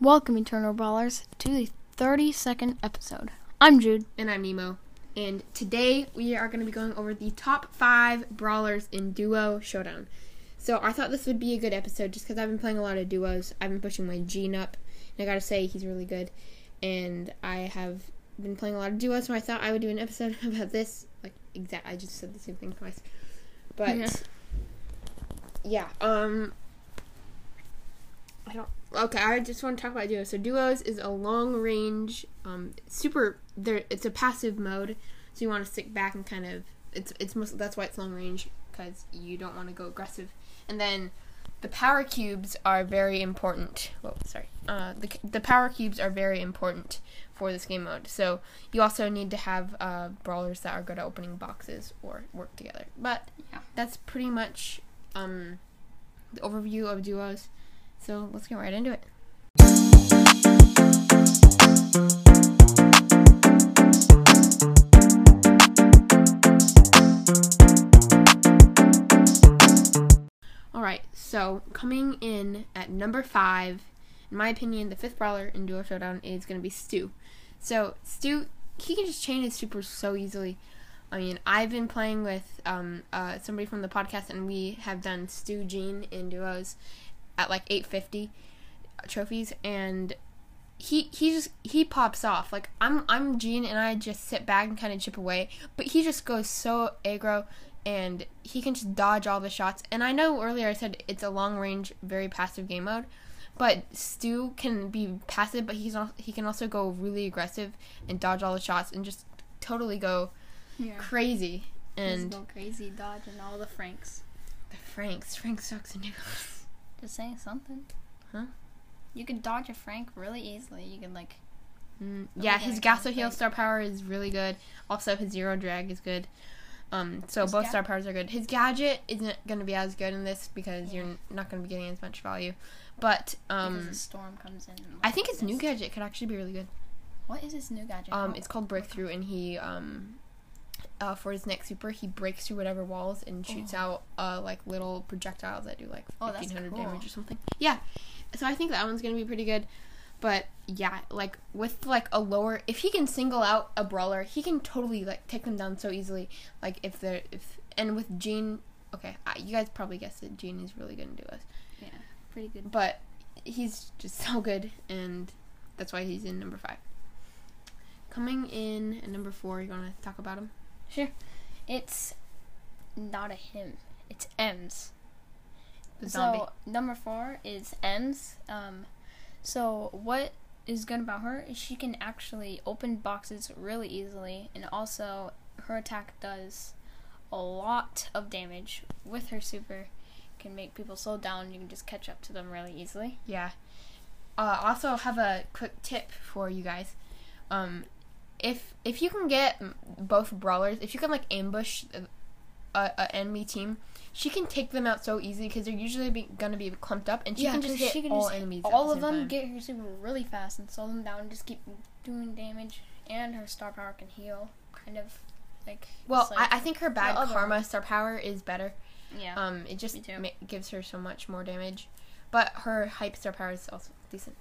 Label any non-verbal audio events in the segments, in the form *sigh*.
Welcome, Eternal Brawlers, to the 32nd episode. I'm Jude. And I'm Nemo. And today we are going to be going over the top five brawlers in Duo Showdown. So I thought this would be a good episode just because I've been playing a lot of duos. I've been pushing my Gene up, and I gotta say, he's really good. And I have been playing a lot of duos, so I thought I would do an episode *laughs* about this. Like, exact, I just said the same thing twice. But, Yeah. yeah, um, I don't. Okay, I just want to talk about duos. So duos is a long range, um, super. There, it's a passive mode, so you want to stick back and kind of. It's it's most, that's why it's long range because you don't want to go aggressive. And then the power cubes are very important. Whoa, sorry. Uh, the the power cubes are very important for this game mode. So you also need to have uh, brawlers that are good at opening boxes or work together. But Yeah. that's pretty much um, the overview of duos. So let's get right into it. All right, so coming in at number five, in my opinion, the fifth brawler in Duo Showdown is going to be Stu. So Stu, he can just chain his supers so easily. I mean, I've been playing with um, uh, somebody from the podcast, and we have done Stu Gene in duos at like 850 trophies, and he he just he pops off. Like I'm I'm Gene, and I just sit back and kind of chip away, but he just goes so aggro, and he can just dodge all the shots. And I know earlier I said it's a long range, very passive game mode. But Stu can be passive, but he's not, he can also go really aggressive and dodge all the shots and just totally go Yeah. crazy. And And go crazy, dodging all the Franks. the Franks, Frank sucks in duos. Saying something. Huh? You could dodge a Frank really easily. You could, like, Mm, yeah, his Gaso heal star power is really good. Also, his zero drag is good. Um, so His both ga- star powers are good. His gadget isn't going to be as good in this because Yeah. you're not going to be getting as much value. But because um, storm comes in. I think his new gadget could actually be really good. What is his new gadget? Um, Oh, it's called Breakthrough, and he um, uh, for his next super, he breaks through whatever walls and shoots Oh. out uh like little projectiles that do like Oh, fifteen hundred cool. damage or something. Yeah, so I think that one's gonna be pretty good. But yeah, like with like a lower, if he can single out a brawler, he can totally like take them down so easily. Like if they're if and with Gene, okay, I, you guys probably guessed it. Gene is really gonna do us, yeah, pretty good. but he's just so good, and that's why he's in number five. Coming in at number four, you gonna talk about him? Sure. It's not a him. It's Emz. The zombie. So number four is Emz. Um, so what is good about her is she can actually open boxes really easily, and also her attack does a lot of damage with her super. Can make people slow down. You can just catch up to them really easily. Yeah. Uh, also have a quick tip for you guys. Um, if if you can get both brawlers, if you can like ambush a, a, a enemy team, she can take them out so easy because they're usually be, gonna be clumped up, and she can just hit she can all just enemies. all at of them time. get her super really fast and slow them down and just keep doing damage. And her star power can heal, kind of like. well, like- I, I think her bad karma star power is better. yeah. Um, it just ma- gives her so much more damage, but her hype star power is also decent.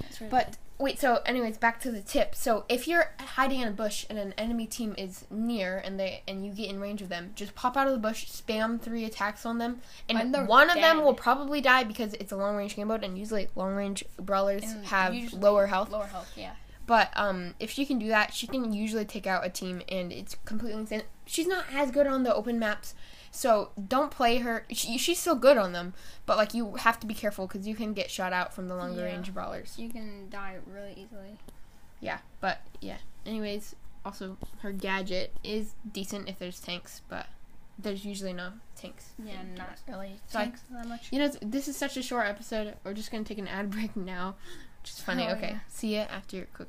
That's really But wait, so anyways, back to the tip. So if you're hiding in a bush and an enemy team is near and they and you get in range of them, just pop out of the bush, spam three attacks on them, and, one of them will probably die because it's a long range game mode, and usually long range brawlers And have lower health. Lower health, yeah. But um, if she can do that, she can usually take out a team, and it's completely insane. She's not as good on the open maps, so don't play her. She, she's still good on them, but like you have to be careful because you can get shot out from the longer Yeah. range brawlers. You can die really easily. Yeah, but yeah. Anyways, also her gadget is decent if there's tanks, but there's usually no tanks. Yeah, not really So I- tanks that much. You know, this is such a short episode. We're just gonna take an ad break now, which is funny. Oh, okay, yeah. see you after your quick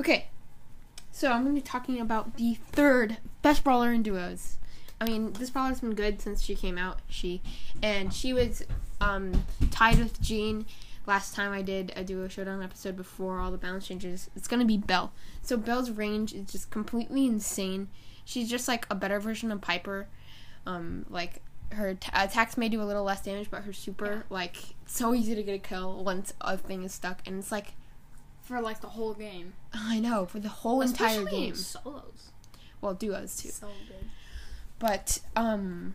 Okay, so I'm going to be talking about the third best brawler in duos. I mean, this brawler's been good since she came out. She and she was um, tied with Gene last time I did a duo showdown episode before all the balance changes. It's gonna be Belle. So Belle's range is just completely insane. She's just like a better version of Piper. Um, like her t- attacks may do a little less damage, but her super like so easy to get a kill once a thing is stuck, and it's like For like the whole game. I know for the whole entire Especially in game. Solos. Well, duos too. So good. But um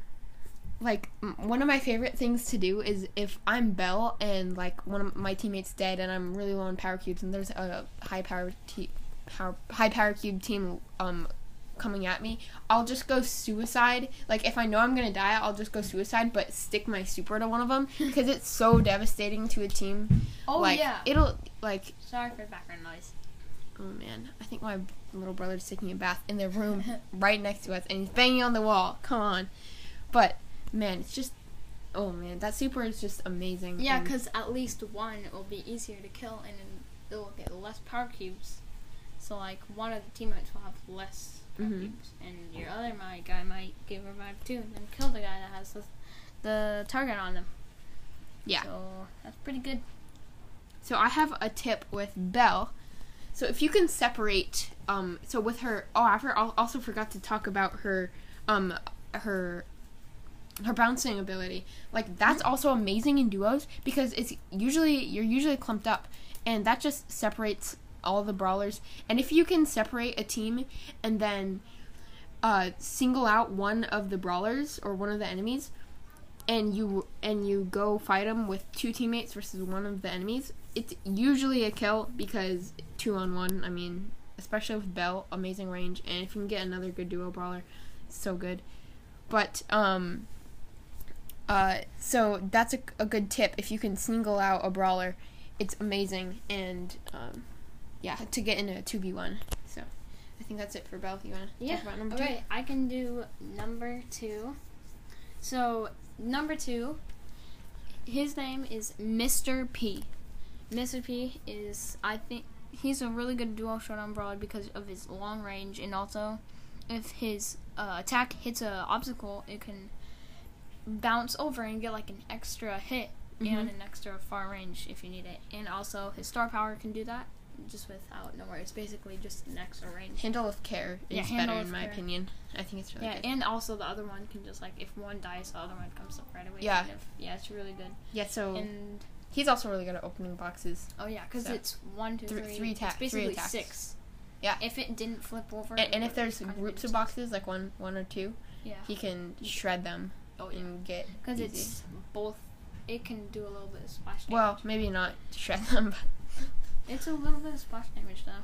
like m- one of my favorite things to do is if I'm Belle and like one of my teammates dead and I'm really low on power cubes and there's a high power te- power high power cube team um coming at me, I'll just go suicide. Like if I know I'm going to die, I'll just go suicide but stick my super to one of them *laughs* because it's so devastating to a team. Oh like yeah. it'll like Sorry for the background noise. oh man, I think my little brother's taking a bath in the room *laughs* right next to us, and he's banging on the wall. Come on, but man, it's just oh man, that super is just amazing. Yeah, because at least one will be easier to kill, and then it'll get less power cubes. So like one of the teammates will have less Mhm. and your other my guy might give a revive too, and then kill the guy that has the, the target on them. Yeah. So that's pretty good. So I have a tip with Belle. So if you can separate, um, so with her, oh, I for- also forgot to talk about her, um, her, her bouncing ability. Like that's also amazing in duos because it's usually you're usually clumped up, and that just separates all the brawlers. And if you can separate a team and then, uh, single out one of the brawlers or one of the enemies, and you and you go fight them with two teammates versus one of the enemies, it's usually a kill because two on one. I mean, especially with Belle, amazing range, and if you can get another good duo brawler, so good. But um, uh, so that's a, a good tip. If you can single out a brawler, it's amazing, and um, yeah, to get into a two v one. So I think that's it for Belle. You wanna Yeah. talk about number Okay, I can do number two. So number two, his name is Mr. P. Mr. P is I think he's a really good dual showdown broad because of his long range and also if his uh, attack hits a obstacle, it can bounce over and get like an extra hit and Mhm. an extra far range if you need it. And also his star power can do that just without nowhere. It's basically just an extra range. Handle with care is Yeah, handle better in my care. opinion. I think it's really good. Yeah, good. and also the other one can just like if one dies, the other one comes up right away. Yeah. kind of. yeah, it's really good. yeah, so And he's also really good at opening boxes. oh yeah, because So, it's one, two, three- three, three attack- It's three basically attacks. six. Yeah. If it didn't flip over. And, and if there's groups of boxes, like one, one or two, yeah. he can shred them Oh yeah. and get. Because it's both. It can do a little bit of splash damage. well, maybe not shred *laughs* them, but it's a little bit of splash damage though.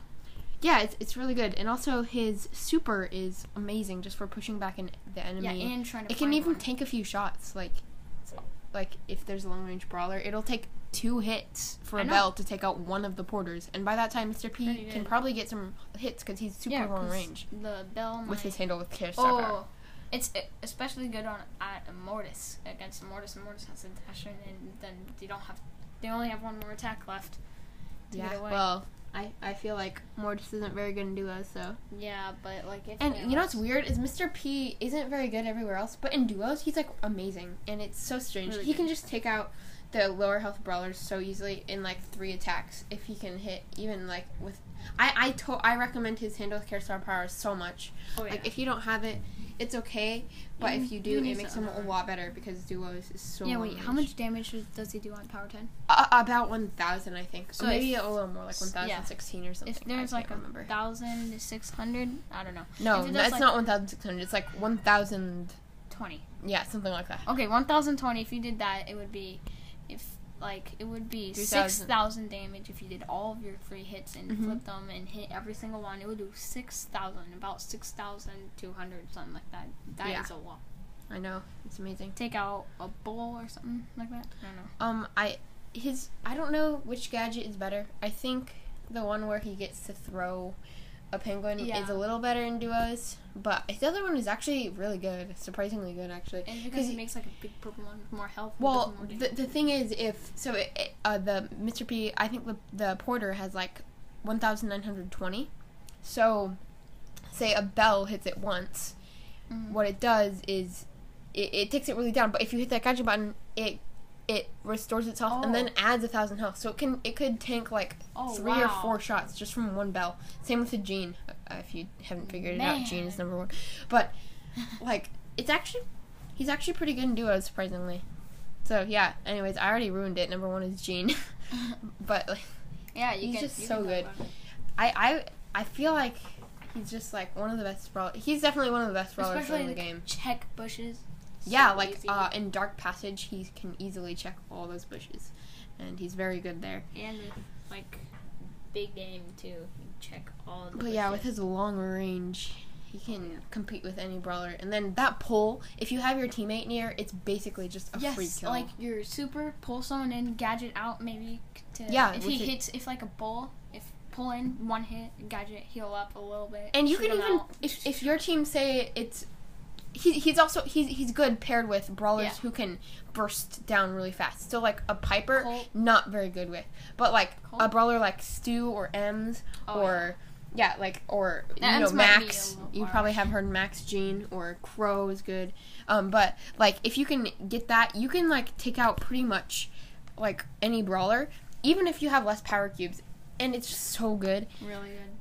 yeah, it's, it's really good. And also his super is amazing just for pushing back an, the enemy. Yeah, and trying to. it can even one. take a few shots. Like, like if there's a long range brawler, it'll take two hits for I a know. Belle to take out one of the porters. And by that time, Mr. P can probably get some hits because he's super yeah, long range The Belle with his handle with care power. Oh, it's especially good on at Mortis against Mortis. And Mortis has a dasher, and then they don't have. They only have one more attack left. To Yeah, get well, I, I feel like Mortis isn't very good in duos, so. yeah, but like if And they you know what's weird is Mr. P isn't very good everywhere else, but in duos he's like amazing, and it's so strange. Really he good. can just take out the lower health brawlers so easily in like three attacks if he can hit even like with. I I to- I recommend his handle with care star power so much. Oh yeah. Like if you don't have it, it's okay, but You- if you you do, it makes him a lot better because duos is so. yeah. Wait, how much damage does- he do on power ten? Uh, about one thousand, I think. So maybe if- a little more, like yeah. thousand sixteen or something. If there's I like a thousand six hundred, I don't know. No, it no, it's like- not 1,600. It's like one thousand twenty. Yeah, something like that. Okay, one thousand twenty. If you did that, it would be if like it would be 3,000. six thousand damage if you did all of your free hits and Mhm. flipped them and hit every single one. It would do six thousand, about six thousand two hundred, something like that. That is Yeah. a lot. I know it's amazing. Take out a bull or something like that. I don't know. Um, I his I don't know which gadget is better. I think the one where he gets to throw a penguin Yeah. is a little better in duos, but the other one is actually really good, surprisingly good actually. And because it makes like a big purple one with more health. Well, more the, the thing is, if so, it, it, uh, the Mr. P, I think the the porter has like one thousand nine hundred twenty. So, say a Belle hits it once, Mhm. what it does is it, it takes it really down. But if you hit that gadget button, it it restores itself and then Oh. adds a thousand health. So it can it could tank like Oh, three or four shots just from one Belle. Same with the Gene. Uh, if you haven't figured it out, Gene is number one. But like it's actually he's actually pretty good in duos surprisingly. So yeah. Anyways, I already ruined it. Number one is Gene, *laughs* but like yeah, you he's can, just so good. I I I feel like he's just like one of the best brawlers. He's definitely one of the best brawlers Especially in the like, game. check bushes. Yeah, So like uh, in Dark Passage, he can easily check all those bushes, and he's very good there. and like big game too. Check all the. But yeah, with his long range, he can yeah. compete with any brawler. And then that pull, if you have your teammate near, it's basically just a free yes, kill. like your super pull someone in, gadget out maybe to Yeah, If he it- hits, if like a bull, if pull in one hit, gadget heal up a little bit. and you can even out. if if your team say it's. He, he's also he's he's good paired with brawlers Yeah. who can burst down really fast. So like a Piper, Colt. not very good with, but like a brawler like Stu or Emz Oh, or yeah. like or you That know Emz might be a Max. You probably have heard Max Gene or Crow is good. Um, but like if you can get that, you can like take out pretty much like any brawler, even if you have less power cubes, and it's just so good. really good.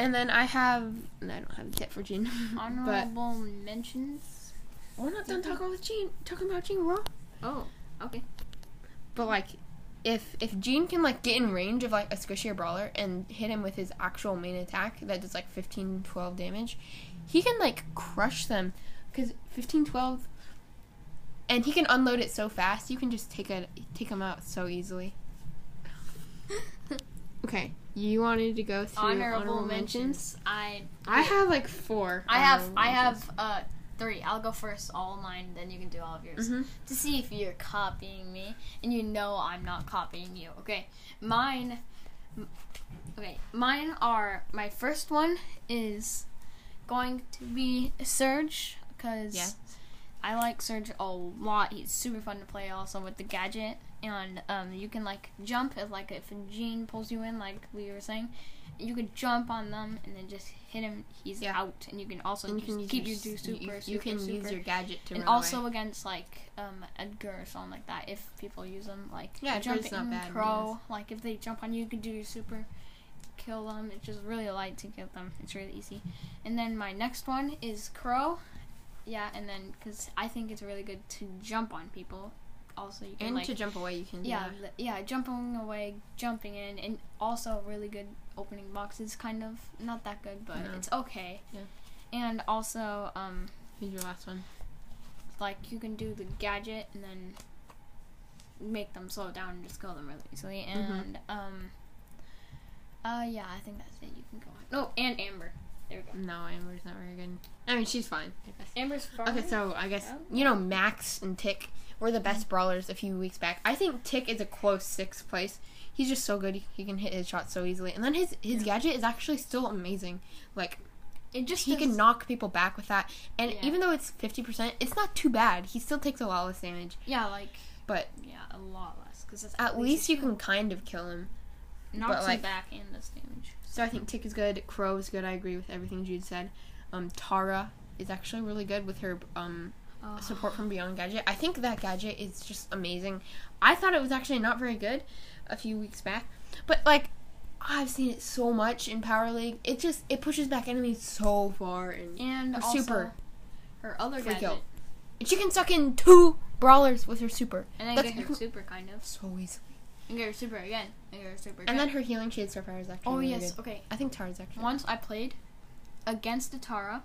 And then I have and I don't have a tip for Gene, *laughs* but Honorable mentions. we're not done talking with Gene. Talking about Gene Raw. Oh, okay. But like, if if Gene can like get in range of like a squishier brawler and hit him with his actual main attack that does like 15, 12 damage, he can like crush them because 15, 12, and he can unload it so fast. You can just take a take him out so easily. *laughs* Okay, you wanted to go through Honorable, mentions. I I have like four. I have honorable I mentions. have uh three. I'll go first, all mine, then you can do all of yours. Mhm. To see if you're copying me, and you know I'm not copying you. Okay, mine. Okay, mine are my first one is going to be Surge because Yeah. I like Surge a lot. He's super fun to play also with the gadget, and um, you can like jump if like if a gene pulls you in, like we were saying, you could jump on them and then just hit him. He's Yeah. out, and you can also And you can keep your, your super. you, you super, can super. use your gadget to and also away. against like um Edgar or something like that if people use them like Yeah, jump Edgar's not bad, crow like if they jump on you you can do your super kill them it's just really light to get them it's really easy and then my next one is crow yeah and then because I think it's really good to jump on people also you can and like to jump away, you can. yeah that. yeah jumping away jumping in and also really good opening boxes kind of not that good but No. it's okay Yeah. and also um Who's your last one? like you can do the gadget and then make them slow down and just kill them really easily. Mm-hmm. And um, uh, yeah, I think that's it. You can go on. No, and Amber. There we go. No, Amber's not very good. I mean, she's fine. Amber's far. Okay, so I guess Oh. you know Max and Tick were the best brawlers a few weeks back. I think Tick is a close sixth place. He's just so good. He can hit his shots so easily, and then his his gadget is actually still amazing. Like it just he does- can knock people back with that, and Yeah. even though it's fifty percent, it's not too bad. He still takes a lot less damage, Yeah, like but yeah, a lot less because at least you can kind of kill him. knocks but, him back and does damage. So I think Tick is good. Crow is good. I agree with everything Jude said. Um, Tara is actually really good with her um, Oh. support from Beyond Gadget. I think that gadget is just amazing. I thought it was actually not very good a few weeks back, but like I've seen it so much in Power League. It just it pushes back enemies so far, and, And Her super. her other Free gadget, and she can suck in two brawlers with her super and then That's- get her *laughs* super kind of, so easily. and get her super again, and get her super. Again. And then her healing shade star power is actually oh really yes, good. okay. I think Tara's actually Once I played against the Tara,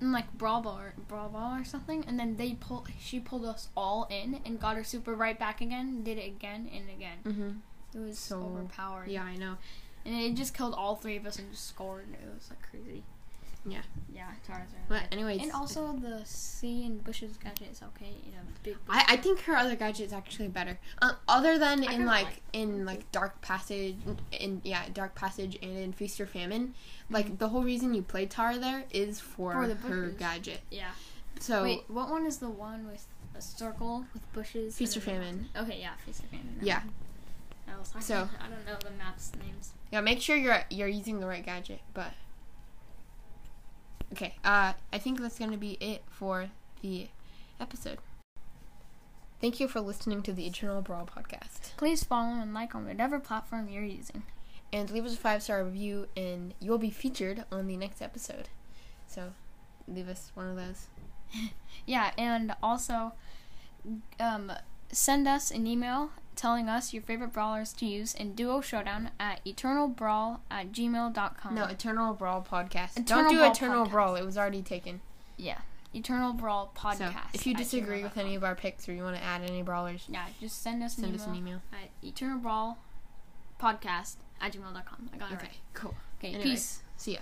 in like Brawl Ball or Brawl Ball or something, and then they pull. She pulled us all in and got her super right back again. Did it again and again. Mm-hmm. It was So, overpowered. Yeah, I know. and it just killed all three of us and just scored. It was like crazy. Yeah. Yeah, Charizard. But anyways, and also the sea and bushes gadget is okay. You know, big. I, I think her other gadget is actually better. Uh, other than I in kinda like, like in like Dark Passage, in yeah Dark Passage and in Feast or Famine, like the whole reason you play Tara there is for, For the her bushes. gadget. yeah. So Wait, what one is the one with a circle with bushes? Feast or and Famine. Okay, yeah, feast or famine. Yeah. I was. So- I don't know the maps names. Yeah, make sure you're you're using the right gadget. But okay, uh, I think that's gonna be it for the episode. Thank you for listening to the Eternal Brawl podcast, Please follow and like on whatever platform you're using. and leave us a five star review, and you will be featured on the next episode. So, leave us one of those. *laughs* Yeah, and also um, send us an email telling us your favorite brawlers to use in Duo Showdown at eternalbrawl at gmail.com. No, Eternal Brawl podcast. Eternal Don't do Brawl Eternal Podcast. Brawl; it was already taken. Yeah, Eternal Brawl Podcast. So, if you disagree with any of our picks or you want to add any brawlers, Yeah, just send us an send email, us an email. at eternal brawl podcast at gmail.com. I got it Okay, right. cool. Okay, Anyway. peace. See ya.